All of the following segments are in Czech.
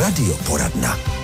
Radioporadna.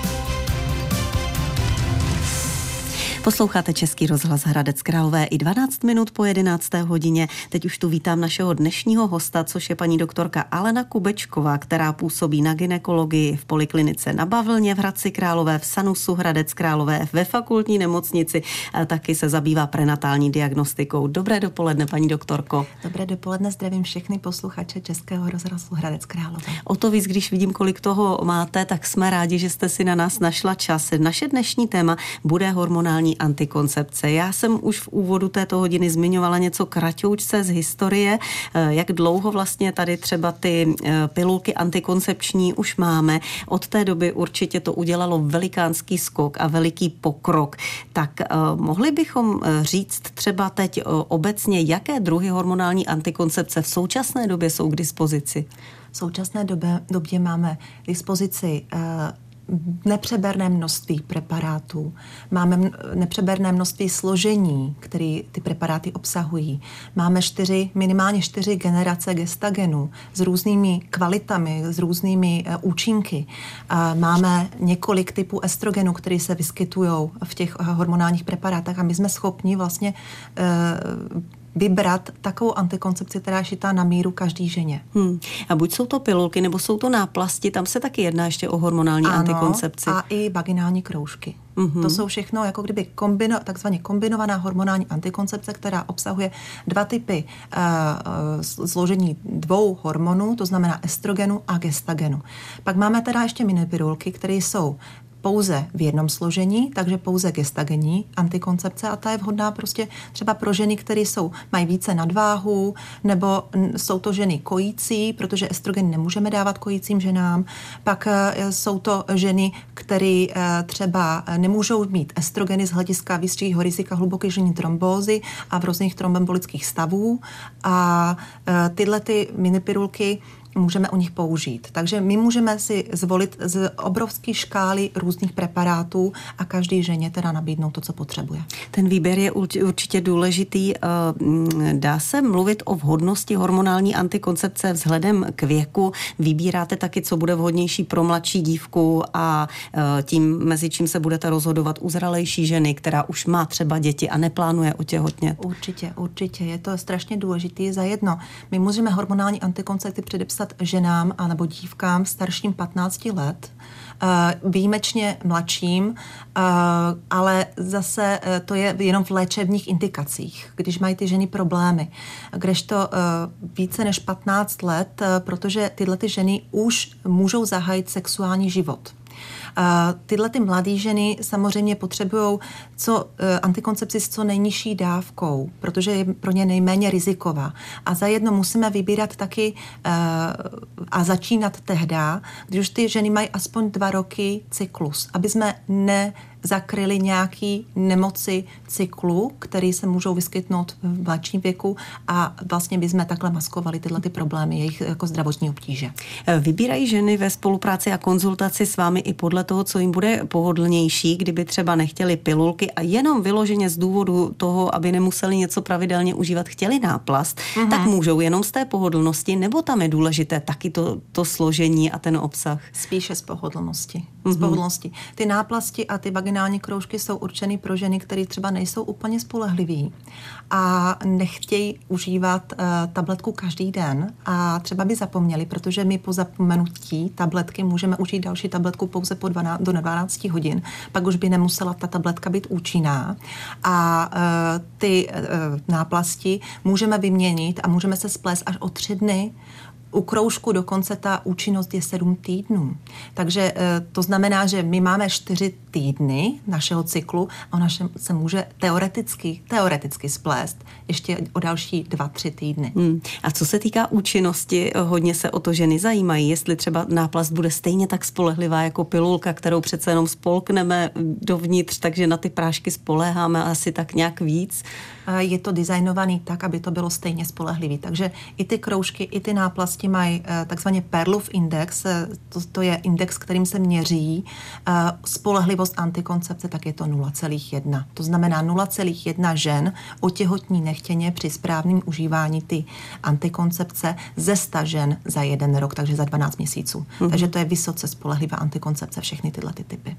Posloucháte Český rozhlas Hradec Králové i 12 minut po 11. hodině. Teď už tu vítám našeho dnešního hosta, což je paní doktorka Alena Kubečková, která působí na ginekologii v poliklinice na Bavlně v Hradci Králové, v Sanusu Hradec Králové, ve fakultní nemocnici. A taky se zabývá prenatální diagnostikou. Dobré dopoledne, paní doktorko. Dobré dopoledne, zdravím všechny posluchače Českého rozhlasu Hradec Králové. O to víc, když vidím, kolik toho máte, tak jsme rádi, že jste si na nás našla čas. Naše dnešní téma bude hormonální antikoncepce. Já jsem už v úvodu této hodiny zmiňovala něco kratoučce z historie, eh, jak dlouho vlastně tady třeba ty eh, pilulky antikoncepční už máme. Od té doby určitě to udělalo velikánský skok a veliký pokrok. Tak eh, mohli bychom říct třeba teď obecně, jaké druhy hormonální antikoncepce v současné době jsou k dispozici? V současné době, době máme dispozici nepřeberné množství preparátů, máme nepřeberné množství složení, které ty preparáty obsahují. Máme čtyři, minimálně čtyři generace gestagenů s různými kvalitami, s různými uh, účinky. Máme několik typů estrogenů, které se vyskytují v těch hormonálních preparátech a my jsme schopni vlastně uh, vybrat takovou antikoncepci, která je šitá na míru každý ženě. Hmm. A buď jsou to pilulky, nebo jsou to náplasti, tam se taky jedná ještě o hormonální ano, antikoncepci. a i vaginální kroužky. Mm-hmm. To jsou všechno jako kdyby kombino, takzvaně kombinovaná hormonální antikoncepce, která obsahuje dva typy uh, zložení dvou hormonů, to znamená estrogenu a gestagenu. Pak máme teda ještě minipirulky, které jsou pouze v jednom složení, takže pouze gestagenní antikoncepce a ta je vhodná prostě třeba pro ženy, které jsou, mají více nadváhu, nebo jsou to ženy kojící, protože estrogen nemůžeme dávat kojícím ženám. Pak e, jsou to ženy, které e, třeba nemůžou mít estrogeny z hlediska vyššího rizika hluboké ženní trombózy a v různých trombembolických stavů. A e, tyhle ty minipirulky můžeme u nich použít. Takže my můžeme si zvolit z obrovské škály různých preparátů a každý ženě teda nabídnout to, co potřebuje. Ten výběr je určitě důležitý. Eh, dá se mluvit o vhodnosti hormonální antikoncepce vzhledem k věku? Vybíráte taky, co bude vhodnější pro mladší dívku a eh, tím, mezi čím se budete rozhodovat u zralejší ženy, která už má třeba děti a neplánuje otěhotnět? Určitě, určitě. Je to strašně důležité za jedno. My můžeme hormonální antikoncepci předepsat například ženám anebo dívkám starším 15 let, eh, výjimečně mladším, eh, ale zase eh, to je jenom v léčebných indikacích, když mají ty ženy problémy. Kdežto více než 15 let, protože tyhle ty ženy už můžou zahájit sexuální život. Tyhle ty mladé ženy samozřejmě potřebují co, eh, antikoncepci s co nejnižší dávkou, protože je pro ně nejméně riziková. A zajedno musíme vybírat taky uh, a začínat tehda, když už ty ženy mají aspoň dva roky cyklus, aby jsme ne zakryli nějaký nemoci cyklu, které se můžou vyskytnout v mladším věku a vlastně bychom takhle maskovali tyhle ty problémy, jejich jako zdravotní obtíže. Vybírají ženy ve spolupráci a konzultaci s vámi i podle toho, co jim bude pohodlnější, kdyby třeba nechtěli pilulky a jenom vyloženě z důvodu toho, aby nemuseli něco pravidelně užívat, chtěli náplast, mm-hmm. tak můžou jenom z té pohodlnosti, nebo tam je důležité taky to, to složení a ten obsah? Spíše z pohodlnosti. Mm-hmm. Z pohodlnosti. Ty náplasti a ty vaginální kroužky jsou určeny pro ženy, které třeba nejsou úplně spolehliví a nechtějí užívat uh, tabletku každý den. A třeba by zapomněli, protože my po zapomenutí tabletky můžeme užít další tabletku pouze po 12, do 12 hodin, pak už by nemusela ta tabletka být účinná. A uh, ty uh, náplasti můžeme vyměnit a můžeme se splést až o tři dny u kroužku dokonce ta účinnost je 7 týdnů. Takže eh, to znamená, že my máme 4 týdny našeho cyklu a ona se může teoreticky, teoreticky splést ještě o další 2-3 týdny. Hmm. A co se týká účinnosti, hodně se o to ženy zajímají, jestli třeba náplast bude stejně tak spolehlivá jako pilulka, kterou přece jenom spolkneme dovnitř, takže na ty prášky spoléháme asi tak nějak víc. Je to designovaný tak, aby to bylo stejně spolehlivý. Takže i ty kroužky, i ty náplasti mají takzvaně Perlov index, to, to je index, kterým se měří spolehlivost antikoncepce, tak je to 0,1. To znamená 0,1 žen otěhotní nechtěně při správném užívání ty antikoncepce ze 100 žen za jeden rok, takže za 12 měsíců. Mm-hmm. Takže to je vysoce spolehlivá antikoncepce, všechny tyhle ty typy.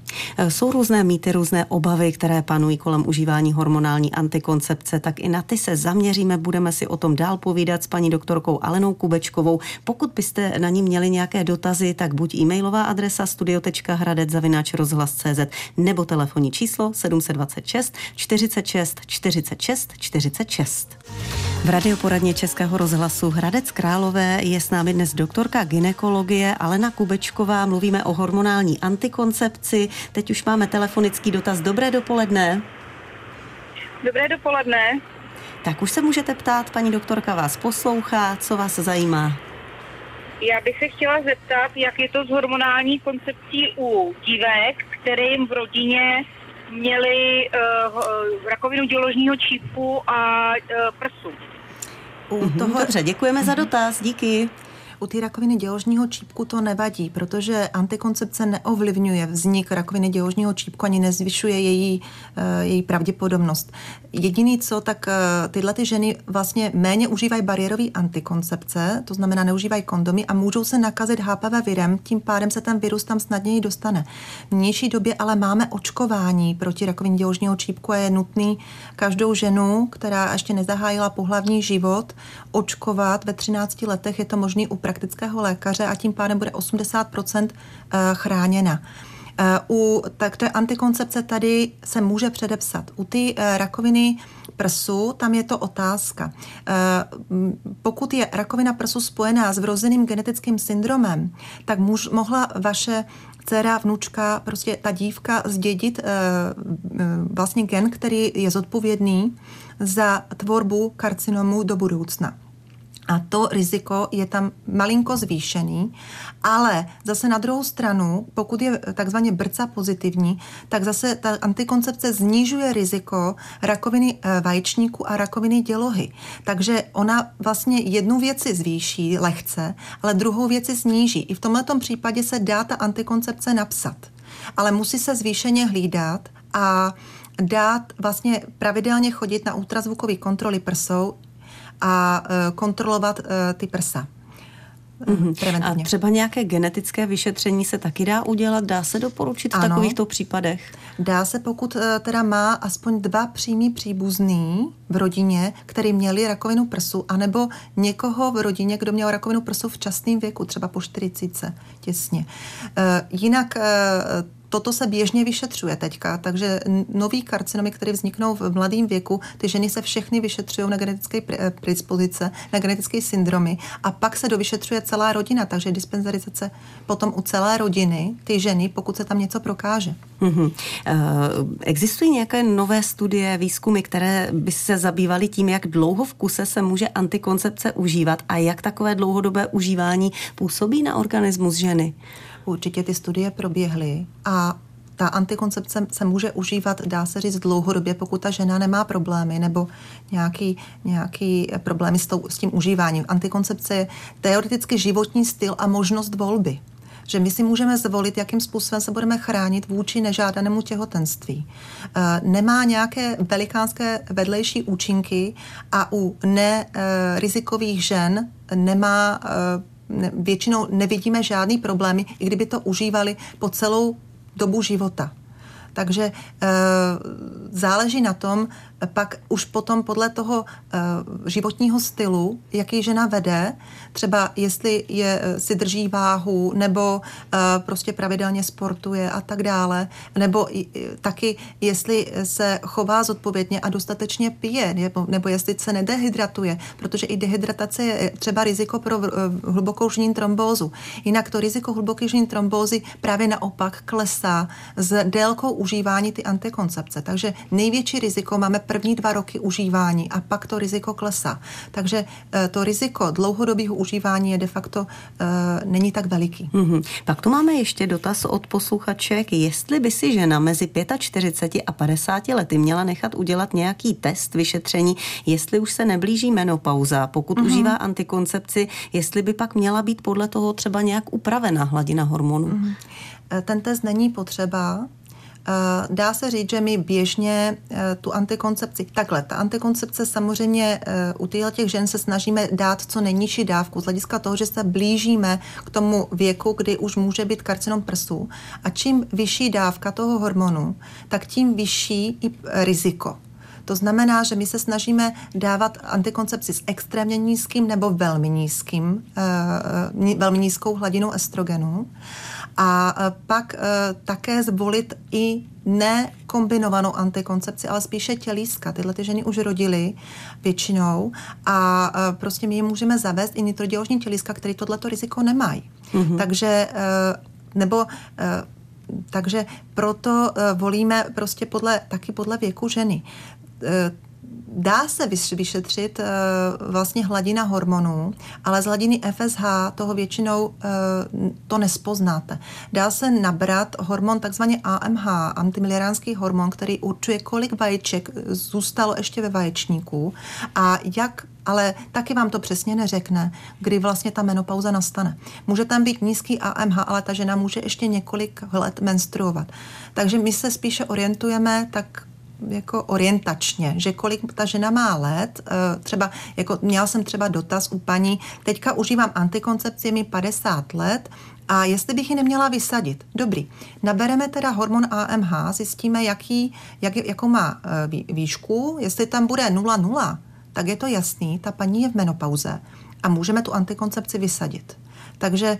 Jsou různé mýty, různé obavy, které panují kolem užívání hormonální antikoncepce, tak i na ty se zaměříme, budeme si o tom dál povídat s paní doktorkou Alenou Kubečkovou. Pokud byste na ní měli nějaké dotazy, tak buď e-mailová adresa studio.hradec.cz nebo telefonní číslo 726 46 46 46. V radioporadně Českého rozhlasu Hradec Králové je s námi dnes doktorka ginekologie Alena Kubečková. Mluvíme o hormonální antikoncepci. Teď už máme telefonický dotaz. Dobré dopoledne. Dobré dopoledne. Tak už se můžete ptát, paní doktorka vás poslouchá, co vás zajímá. Já bych se chtěla zeptat, jak je to s hormonální koncepcí u dívek, kterým v rodině měli uh, rakovinu děložního čípu a uh, prsu. U mhm, toho... Dobře, děkujeme za dotaz, díky. U té rakoviny děložního čípku to nevadí, protože antikoncepce neovlivňuje vznik rakoviny děložního čípku ani nezvyšuje její, eh, její pravděpodobnost. Jediný co, tak eh, tyhle ty ženy vlastně méně užívají bariérové antikoncepce, to znamená neužívají kondomy a můžou se nakazit HPV virem, tím pádem se ten virus tam snadněji dostane. V dnešní době ale máme očkování proti rakovině děložního čípku a je nutný každou ženu, která ještě nezahájila pohlavní život, očkovat ve 13 letech. Je to možný u praktického lékaře a tím pádem bude 80% eh, chráněna. Eh, u takto antikoncepce tady se může předepsat. U ty eh, rakoviny prsu, tam je to otázka. Pokud je rakovina prsu spojená s vrozeným genetickým syndromem, tak muž, mohla vaše dcera, vnučka, prostě ta dívka zdědit vlastně gen, který je zodpovědný za tvorbu karcinomu do budoucna. A to riziko je tam malinko zvýšený, ale zase na druhou stranu, pokud je takzvaně brca pozitivní, tak zase ta antikoncepce snižuje riziko rakoviny eh, vaječníku a rakoviny dělohy. Takže ona vlastně jednu věci zvýší lehce, ale druhou věci sníží. I v tomto případě se dá ta antikoncepce napsat, ale musí se zvýšeně hlídat a dát vlastně pravidelně chodit na ultrazvukové kontroly prsou a e, kontrolovat e, ty prsa. Mm-hmm. A třeba nějaké genetické vyšetření se taky dá udělat? Dá se doporučit v ano, takovýchto případech? Dá se, pokud e, teda má aspoň dva přímý příbuzný v rodině, který měli rakovinu prsu, anebo někoho v rodině, kdo měl rakovinu prsu v časném věku, třeba po 40 těsně. Jinak Toto se běžně vyšetřuje teďka, takže nový karcinomy, které vzniknou v mladém věku, ty ženy se všechny vyšetřují na genetické eh, predispozice, na genetické syndromy a pak se dovyšetřuje celá rodina, takže dispenzarizace potom u celé rodiny, ty ženy, pokud se tam něco prokáže. Mm-hmm. Existují nějaké nové studie, výzkumy, které by se zabývaly tím, jak dlouho v kuse se může antikoncepce užívat a jak takové dlouhodobé užívání působí na organismus ženy? Určitě ty studie proběhly a ta antikoncepce se může užívat, dá se říct, dlouhodobě, pokud ta žena nemá problémy nebo nějaký, nějaký problémy s, tou, s tím užíváním. Antikoncepce je teoreticky životní styl a možnost volby že my si můžeme zvolit, jakým způsobem se budeme chránit vůči nežádanému těhotenství. Eh, nemá nějaké velikánské vedlejší účinky a u nerizikových žen nemá eh, většinou nevidíme žádný problémy, i kdyby to užívali po celou dobu života. Takže e, záleží na tom, pak už potom podle toho e, životního stylu, jaký žena vede, třeba jestli je, eh, si drží váhu, nebo e, prostě pravidelně sportuje a tak dále, nebo taky jestli se chová zodpovědně a dostatečně pije, nebo, nebo jestli se nedehydratuje, protože i dehydratace je třeba riziko pro hlubokou žní trombózu. Jinak to riziko hluboké žní trombózy právě naopak klesá s délkou užívání ty antikoncepce. Takže největší riziko máme první dva roky užívání a pak to riziko klesá. Takže eh, to riziko dlouhodobého užívání je de facto uh, není tak veliký. Mm-hmm. Pak tu máme ještě dotaz od posluchaček, jestli by si žena mezi 45 a 50 lety měla nechat udělat nějaký test, vyšetření, jestli už se neblíží menopauza, pokud mm-hmm. užívá antikoncepci, jestli by pak měla být podle toho třeba nějak upravena hladina hormonů. Mm-hmm. Ten test není potřeba, Eh, dá se říct, že my běžně eh, tu antikoncepci, takhle, ta antikoncepce samozřejmě eh, u těch žen se snažíme dát co nejnižší dávku z hlediska toho, že se blížíme k tomu věku, kdy už může být karcinom prsů. A čím vyšší dávka toho hormonu, tak tím vyšší i riziko. To znamená, že my se snažíme dávat antikoncepci s extrémně nízkým nebo velmi nízkým, velmi nízkou hladinou estrogenu. A e, pak e, také zvolit i nekombinovanou antikoncepci, ale spíše tělíska. Tyhle ty ženy už rodily většinou a e, prostě my je můžeme zavést i nitroděložní tělíska, které tohleto riziko nemají. Mm-hmm. Takže nebo takže proto volíme prostě podle, taky podle věku ženy dá se vyšetřit uh, vlastně hladina hormonů, ale z hladiny FSH toho většinou uh, to nespoznáte. Dá se nabrat hormon takzvaně AMH, antimiliaránský hormon, který určuje, kolik vajíček zůstalo ještě ve vaječníku a jak ale taky vám to přesně neřekne, kdy vlastně ta menopauza nastane. Může tam být nízký AMH, ale ta žena může ještě několik let menstruovat. Takže my se spíše orientujeme tak jako orientačně, že kolik ta žena má let, eh, třeba, jako měla jsem třeba dotaz u paní, teďka užívám antikoncepci, mi 50 let, a jestli bych ji neměla vysadit. Dobrý. Nabereme teda hormon AMH, zjistíme, jaký, jak, jakou má eh, výšku. Jestli tam bude 0,0, tak je to jasný, ta paní je v menopauze a můžeme tu antikoncepci vysadit. Takže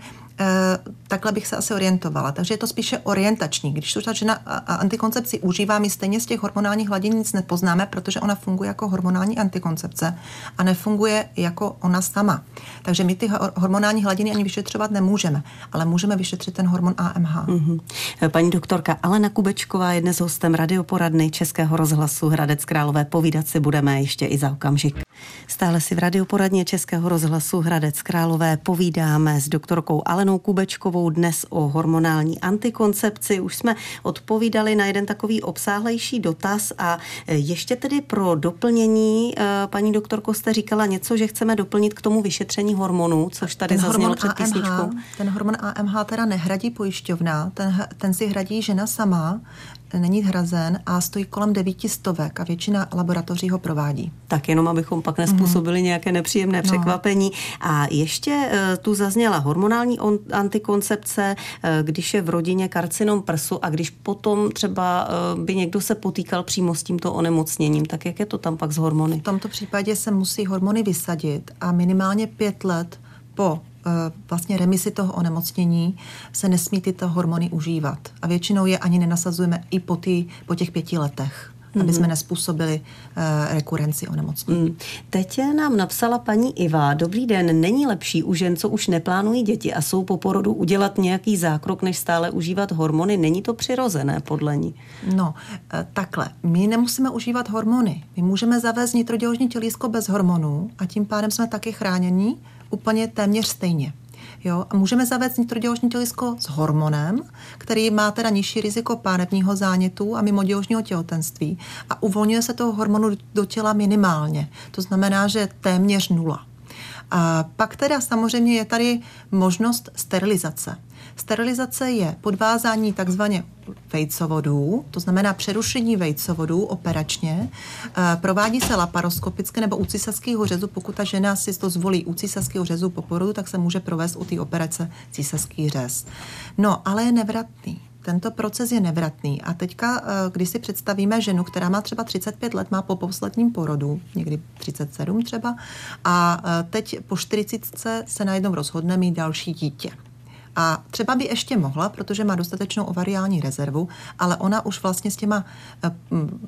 takhle bych se asi orientovala. Takže je to spíše orientační. Když tu ta žena antikoncepci užívá, my stejně z těch hormonálních hladin nic nepoznáme, protože ona funguje jako hormonální antikoncepce a nefunguje jako ona sama. Takže my ty hormonální hladiny ani vyšetřovat nemůžeme, ale můžeme vyšetřit ten hormon AMH. Mm-hmm. Paní doktorka Alena Kubečková je dnes hostem radioporadny Českého rozhlasu Hradec Králové. Povídat si budeme ještě i za okamžik. Stále si v radioporadně Českého rozhlasu Hradec Králové povídáme s doktorkou Alenou Janou Kubečkovou dnes o hormonální antikoncepci. Už jsme odpovídali na jeden takový obsáhlejší dotaz a e, ještě tedy pro doplnění, e, paní doktorko, jste říkala něco, že chceme doplnit k tomu vyšetření hormonů, což tady ten zaznělo před písničkou. Ten hormon AMH teda nehradí pojišťovna, ten, ten si hradí žena sama není hrazen a stojí kolem devíti stovek a většina laboratoří ho provádí. Tak jenom, abychom pak nespůsobili mm. nějaké nepříjemné no. překvapení. A ještě uh, tu zazněla hormonální on, antikoncepce, uh, když je v rodině karcinom prsu a když potom třeba uh, by někdo se potýkal přímo s tímto onemocněním, tak jak je to tam pak s hormony? V tomto případě se musí hormony vysadit a minimálně pět let po Eh, vlastně remisi toho onemocnění se nesmí tyto hormony užívat. A většinou je ani nenasazujeme i po, tý, po těch pěti letech aby mhm. jsme nespůsobili uh, rekurenci onemocnění. Mm. Teď nám napsala paní Iva, dobrý den, není lepší u žen, co už neplánují děti a jsou po porodu udělat nějaký zákrok, než stále užívat hormony? Není to přirozené podle ní? No, uh, takhle, my nemusíme užívat hormony. My můžeme zavést nitroděložní tělísko bez hormonů a tím pádem jsme taky chráněni úplně téměř stejně. Jo? A můžeme zavést nitroděložní tělisko s hormonem, který má teda nižší riziko pánevního zánětu a mimoděložního těhotenství a uvolňuje se toho hormonu do těla minimálně. To znamená, že téměř nula. A pak teda samozřejmě je tady možnost sterilizace. Sterilizace je podvázání takzvaně vejcovodů, to znamená přerušení vejcovodů operačně. Eh, provádí se laparoskopicky nebo u císařského řezu, pokud ta žena si to zvolí u císařského řezu po porodu, tak se může provést u té operace císařský řez. No, ale je nevratný tento proces je nevratný. A teďka, eh, když si představíme ženu, která má třeba 35 let, má po posledním porodu, někdy 37 třeba, a eh, teď po 40 se najednou rozhodne mít další dítě. A třeba by ještě mohla, protože má dostatečnou ovariální rezervu, ale ona už vlastně s těma eh,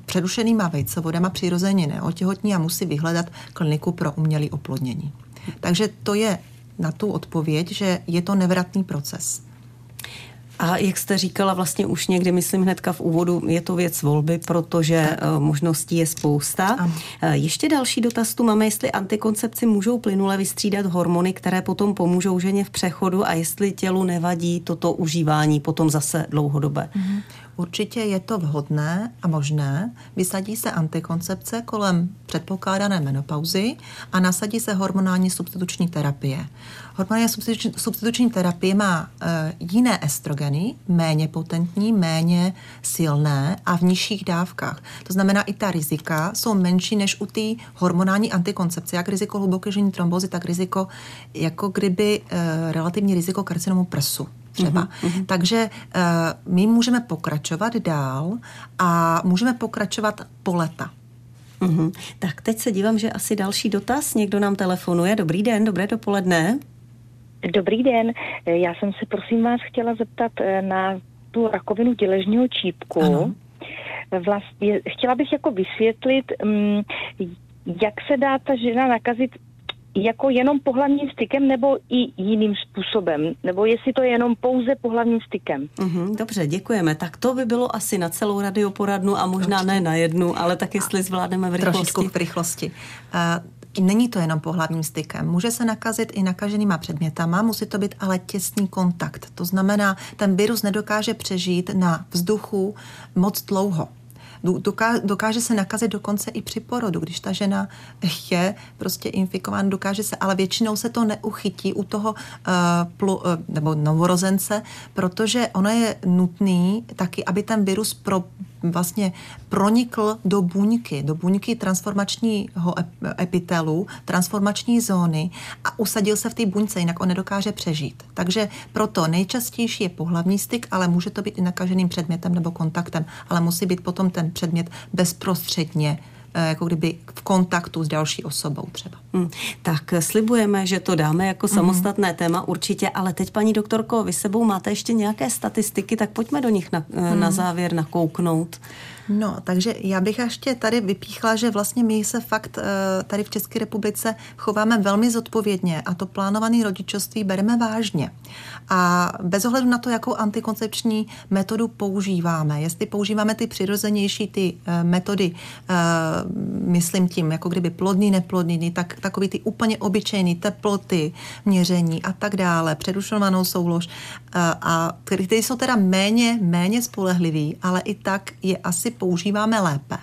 přerušenýma vejcovodama přirozeně neotěhotní a musí vyhledat kliniku pro umělé oplodnění. Takže to je na tu odpověď, že je to nevratný proces. A jak jste říkala vlastně už někdy, myslím hnedka v úvodu, je to věc volby, protože tak. Eh, možností je spousta. Ano. Eh, ještě další dotaz tu máme, jestli antikoncepci můžou plynule vystřídat hormony, které potom pomůžou ženě v přechodu a jestli tělu nevadí toto užívání potom zase dlouhodobé. Mhm. Určitě je to vhodné a možné. Vysadí se antikoncepce kolem předpokládané menopauzy a nasadí se hormonální substituční terapie. Hormonální substituční, substituční terapie má e, jiné estrogeny, méně potentní, méně silné a v nižších dávkách. To znamená, i ta rizika jsou menší než u té hormonální antikoncepce. Jak riziko hluboké ženní trombozy, tak riziko, jako kdyby e, relativní riziko karcinomu prsu třeba. Mm-hmm. Takže uh, my můžeme pokračovat dál a můžeme pokračovat po leta. Mm-hmm. Tak teď se dívám, že asi další dotaz. Někdo nám telefonuje. Dobrý den, dobré dopoledne. Dobrý den. Já jsem se prosím vás chtěla zeptat eh, na tu rakovinu děležního čípku. Ano. Vlastně, chtěla bych jako vysvětlit, um, jak se dá ta žena nakazit jako jenom pohlavním stykem nebo i jiným způsobem? Nebo jestli to je jenom pouze pohlavním stykem? Mm-hmm, dobře, děkujeme. Tak to by bylo asi na celou radioporadnu a možná Určitě. ne na jednu, ale tak jestli zvládneme v rychlosti. Trošičku v rychlosti. Uh, Není to jenom pohlavním stykem. Může se nakazit i nakaženýma předmětama, musí to být ale těsný kontakt. To znamená, ten virus nedokáže přežít na vzduchu moc dlouho dokáže se nakazit dokonce i při porodu, když ta žena je prostě infikována, dokáže se, ale většinou se to neuchytí u toho uh, plu, uh, nebo novorozence, protože ono je nutný taky, aby ten virus pro vlastně pronikl do buňky, do buňky transformačního epitelu, transformační zóny a usadil se v té buňce, jinak on nedokáže přežít. Takže proto nejčastější je pohlavní styk, ale může to být i nakaženým předmětem nebo kontaktem, ale musí být potom ten předmět bezprostředně jako kdyby v kontaktu s další osobou třeba. Hmm. Tak slibujeme, že to dáme jako mhm. samostatné hmm. téma určitě, ale teď paní doktorko, vy sebou máte ještě nějaké statistiky, tak pojďme do nich na, hmm. na závěr nakouknout. No, takže já bych ještě tady vypíchla, že vlastně my se fakt eh, tady v České republice chováme velmi zodpovědně a to plánované rodičovství bereme vážně. A bez ohledu na to, jakou antikoncepční metodu používáme, jestli používáme ty přirozenější ty uh, metody, uh, myslím tím, jako kdyby plodný, neplodný, tak takový ty úplně obyčejný teploty, měření a tak dále, přerušovanou soulož, uh, a které jsou teda méně, méně spolehlivý, ale i tak je asi používáme lépe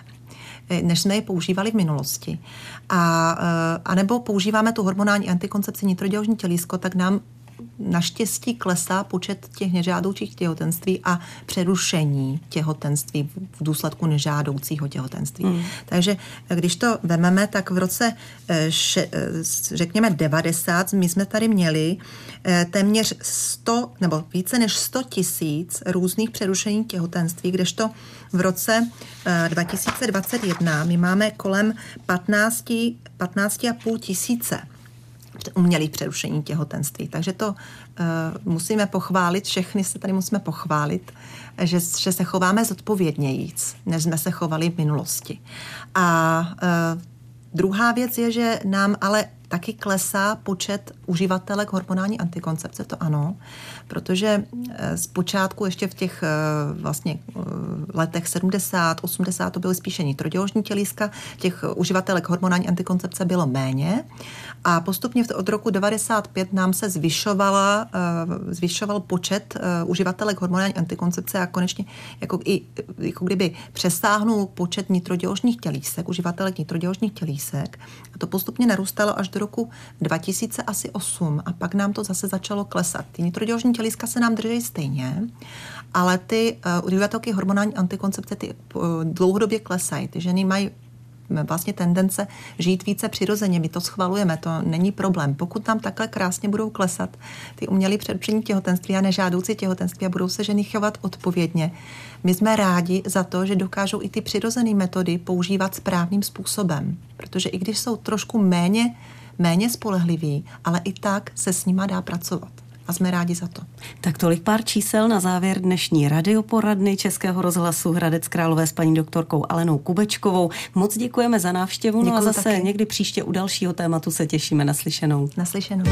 než jsme je používali v minulosti. A, a nebo používáme tu hormonální antikoncepci nitroděložní tělísko, tak nám naštěstí klesá počet těch nežádoucích těhotenství a přerušení těhotenství v důsledku nežádoucího těhotenství. Mm. Takže když to vememe, tak v roce eh, še, eh, řekněme 90 my jsme tady měli eh, téměř 100 nebo více než 100 tisíc různých přerušení těhotenství, kdežto v roce 2021 my máme kolem 15, 15,5 tisíce umělých přerušení těhotenství. Takže to uh, musíme pochválit, všechny se tady musíme pochválit, že, že se chováme zodpovědnějíc, než jsme se chovali v minulosti. A uh, druhá věc je, že nám ale taky klesá počet uživatelek hormonální antikoncepce, to ano, protože eh, zpočátku ještě v těch vlastně letech 70, 80 to byly spíše nitroděložní tělíska, těch uživatelek hormonální antikoncepce bylo méně a postupně od roku 95 nám se zvyšovala, zvyšoval počet uživatelek hormonální antikoncepce a konečně jako, i, jako kdyby přesáhnul počet nitroděložních tělísek, uživatelek nitroděložních tělísek. A to postupně narůstalo až do roku 2008 a pak nám to zase začalo klesat. Ty nitroděložní tělíska se nám drží stejně, ale ty uh, uživatelky hormonální antikoncepce ty uh, dlouhodobě klesají. Ty ženy mají vlastně tendence žít více přirozeně. My to schvalujeme, to není problém. Pokud tam takhle krásně budou klesat ty umělé přerušení těhotenství a nežádoucí těhotenství a budou se ženy chovat odpovědně, my jsme rádi za to, že dokážou i ty přirozené metody používat správným způsobem. Protože i když jsou trošku méně, méně spolehliví, ale i tak se s nima dá pracovat a jsme rádi za to. Tak tolik pár čísel na závěr dnešní radioporadny Českého rozhlasu Hradec Králové s paní doktorkou Alenou Kubečkovou. Moc děkujeme za návštěvu, Děkuju no a zase taky. někdy příště u dalšího tématu se těšíme naslyšenou. Naslyšenou.